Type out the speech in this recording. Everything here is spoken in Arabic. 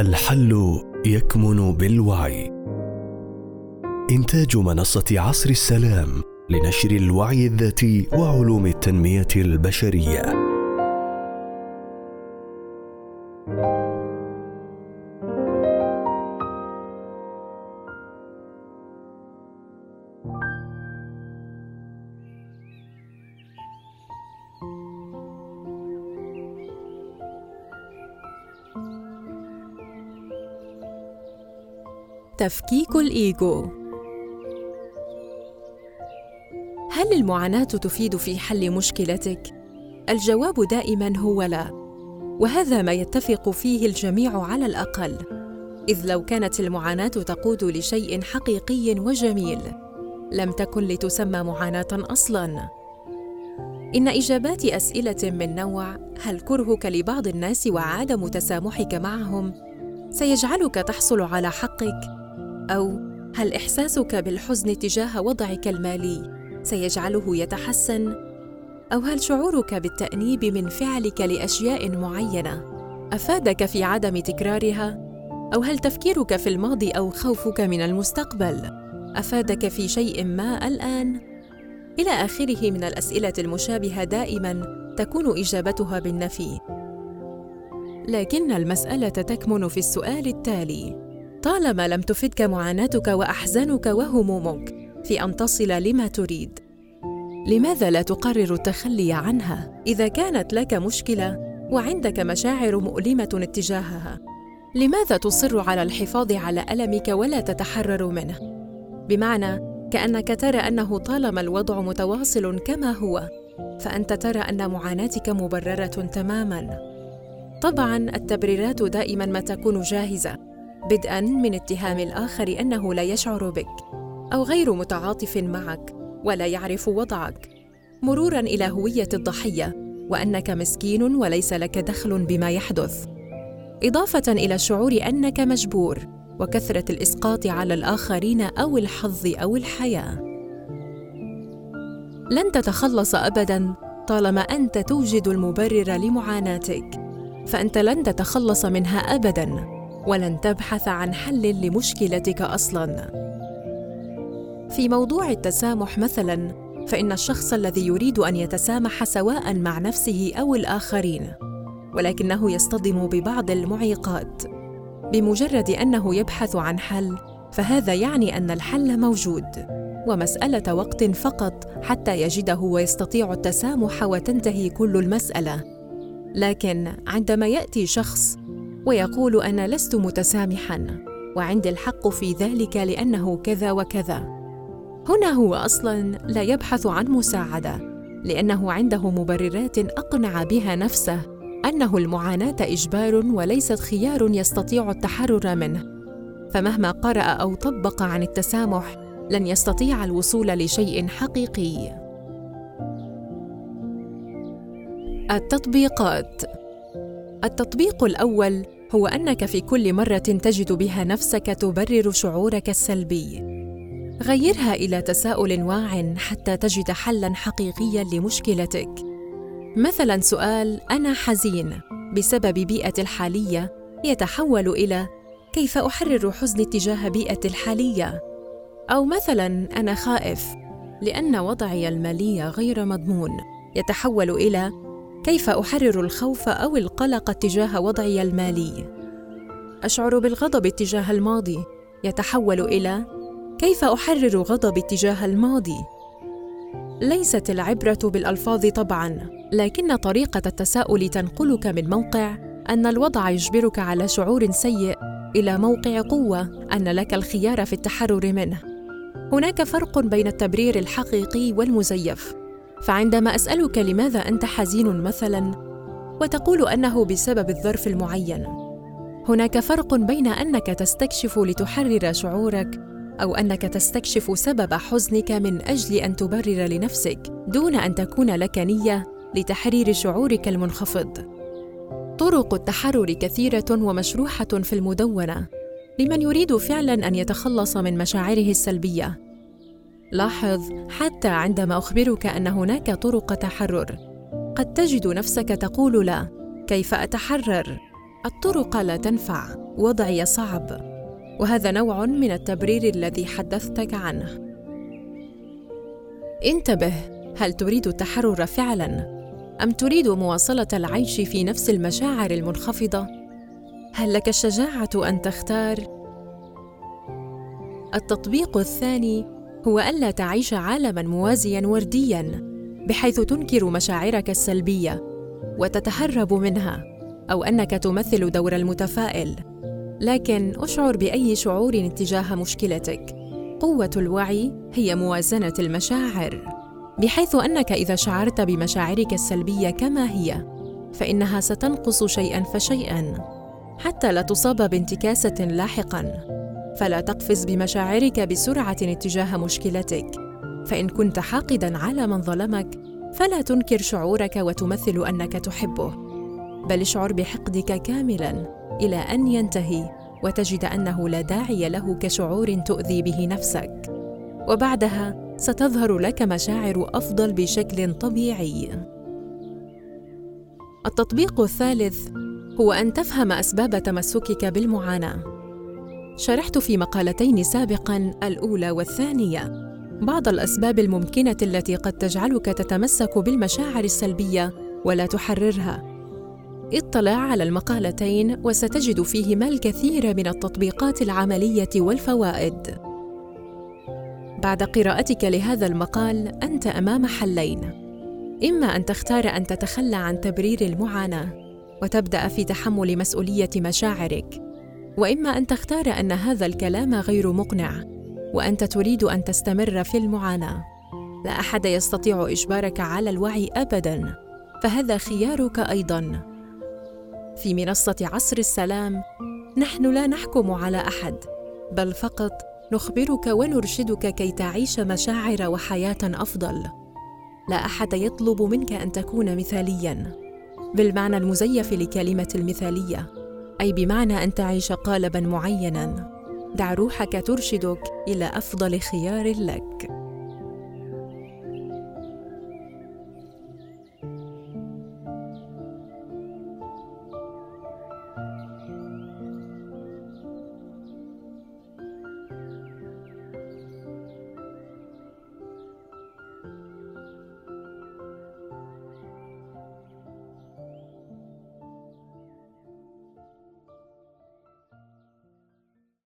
الحل يكمن بالوعي. إنتاج منصة عصر السلام لنشر الوعي الذاتي وعلوم التنمية البشرية. تفكيك الإيجو. هل المعاناة تفيد في حل مشكلتك؟ الجواب دائما هو لا وهذا ما يتفق فيه الجميع على الأقل إذ لو كانت المعاناة تقود لشيء حقيقي وجميل لم تكن لتسمى معاناة أصلا. إن إجابات أسئلة من نوع هل كرهك لبعض الناس وعدم تسامحك معهم؟ سيجعلك تحصل على حقك؟ أو هل إحساسك بالحزن تجاه وضعك المالي سيجعله يتحسن؟ أو هل شعورك بالتأنيب من فعلك لأشياء معينة أفادك في عدم تكرارها؟ أو هل تفكيرك في الماضي أو خوفك من المستقبل أفادك في شيء ما الآن؟ إلى آخره من الأسئلة المشابهة دائما تكون إجابتها بالنفي. لكن المسألة تكمن في السؤال التالي. طالما لم تفدك معاناتك وأحزانك وهمومك في أن تصل لما تريد. لماذا لا تقرر التخلي عنها؟ إذا كانت لك مشكلة وعندك مشاعر مؤلمة اتجاهها لماذا تصر على الحفاظ على ألمك ولا تتحرر منه؟ بمعنى كأنك ترى أنه طالما الوضع متواصل كما هو فأنت ترى أن معاناتك مبررة تماما. طبعا التبريرات دائما ما تكون جاهزة. بدءا من اتهام الآخر أنه لا يشعر بك أو غير متعاطف معك ولا يعرف وضعك. مرورا إلى هوية الضحية وأنك مسكين وليس لك دخل بما يحدث. إضافة إلى الشعور أنك مجبور وكثرة الإسقاط على الآخرين أو الحظ أو الحياة. لن تتخلص ابدا طالما أنت توجد المبرر لمعاناتك فأنت لن تتخلص منها ابدا. ولن تبحث عن حل لمشكلتك أصلا. في موضوع التسامح مثلا فإن الشخص الذي يريد أن يتسامح سواء مع نفسه أو الآخرين ولكنه يصطدم ببعض المعيقات. بمجرد أنه يبحث عن حل فهذا يعني أن الحل موجود ومسألة وقت فقط حتى يجده ويستطيع التسامح وتنتهي كل المسألة. لكن عندما يأتي شخص ويقول أنا لست متسامحا وعندي الحق في ذلك لأنه كذا وكذا. هنا هو أصلا لا يبحث عن مساعدة لأنه عنده مبررات أقنع بها نفسه أنه المعاناة إجبار وليست خيار يستطيع التحرر منه. فمهما قرأ أو طبق عن التسامح لن يستطيع الوصول لشيء حقيقي. التطبيقات. التطبيق الأول هو أنك في كل مرة تجد بها نفسك تبرر شعورك السلبي. غيرها إلى تساؤل واع حتى تجد حلا حقيقيا لمشكلتك. مثلا سؤال أنا حزين. بسبب بيئتي الحالية يتحول إلى كيف أحرر حزني تجاه بيئتي الحالية؟ أو مثلا أنا خائف لأن وضعي المالي غير مضمون. يتحول إلى كيف أحرر الخوف أو القلق تجاه وضعي المالي؟ أشعر بالغضب تجاه الماضي يتحول إلى كيف أحرر غضبي تجاه الماضي؟ ليست العبرة بالألفاظ طبعا لكن طريقة التساؤل تنقلك من موقع أن الوضع يجبرك على شعور سيء إلى موقع قوة أن لك الخيار في التحرر منه. هناك فرق بين التبرير الحقيقي والمزيف. فعندما أسألك لماذا أنت حزين مثلا وتقول أنه بسبب الظرف المعين. هناك فرق بين أنك تستكشف لتحرر شعورك أو أنك تستكشف سبب حزنك من أجل أن تبرر لنفسك دون أن تكون لك نية لتحرير شعورك المنخفض. طرق التحرر كثيرة ومشروحة في المدونة. لمن يريد فعلا أن يتخلص من مشاعره السلبية. لاحظ حتى عندما أخبرك أن هناك طرق تحرر قد تجد نفسك تقول لا كيف أتحرر؟ الطرق لا تنفع وضعي صعب وهذا نوع من التبرير الذي حدثتك عنه. انتبه هل تريد التحرر فعلا؟ أم تريد مواصلة العيش في نفس المشاعر المنخفضة؟ هل لك الشجاعة أن تختار؟ التطبيق الثاني هو ألا تعيش عالما موازيا ورديا بحيث تنكر مشاعرك السلبية وتتهرب منها أو أنك تمثل دور المتفائل. لكن أشعر بأي شعور تجاه مشكلتك. قوة الوعي هي موازنة المشاعر. بحيث أنك إذا شعرت بمشاعرك السلبية كما هي فإنها ستنقص شيئا فشيئا حتى لا تصاب بانتكاسة لاحقا. فلا تقفز بمشاعرك بسرعة اتجاه مشكلتك. فإن كنت حاقدا على من ظلمك فلا تنكر شعورك وتمثل أنك تحبه. بل اشعر بحقدك كاملا إلى أن ينتهي وتجد أنه لا داعي له كشعور تؤذي به نفسك. وبعدها ستظهر لك مشاعر أفضل بشكل طبيعي. التطبيق الثالث هو أن تفهم أسباب تمسكك بالمعاناة. شرحت في مقالتين سابقا الأولى والثانية. بعض الأسباب الممكنة التي قد تجعلك تتمسك بالمشاعر السلبية ولا تحررها. اطلع على المقالتين وستجد فيهما الكثير من التطبيقات العملية والفوائد. بعد قراءتك لهذا المقال أنت أمام حلين. إما أن تختار أن تتخلى عن تبرير المعاناة وتبدأ في تحمل مسؤولية مشاعرك. وإما أن تختار أن هذا الكلام غير مقنع وأنت تريد أن تستمر في المعاناة. لا أحد يستطيع إجبارك على الوعي ابدا فهذا خيارك أيضا. في منصة عصر السلام نحن لا نحكم على أحد بل فقط نخبرك ونرشدك كي تعيش مشاعر وحياة أفضل. لا أحد يطلب منك أن تكون مثاليا بالمعنى المزيف لكلمة المثالية. أي بمعنى أن تعيش قالبا معينا. دع روحك ترشدك إلى أفضل خيار لك.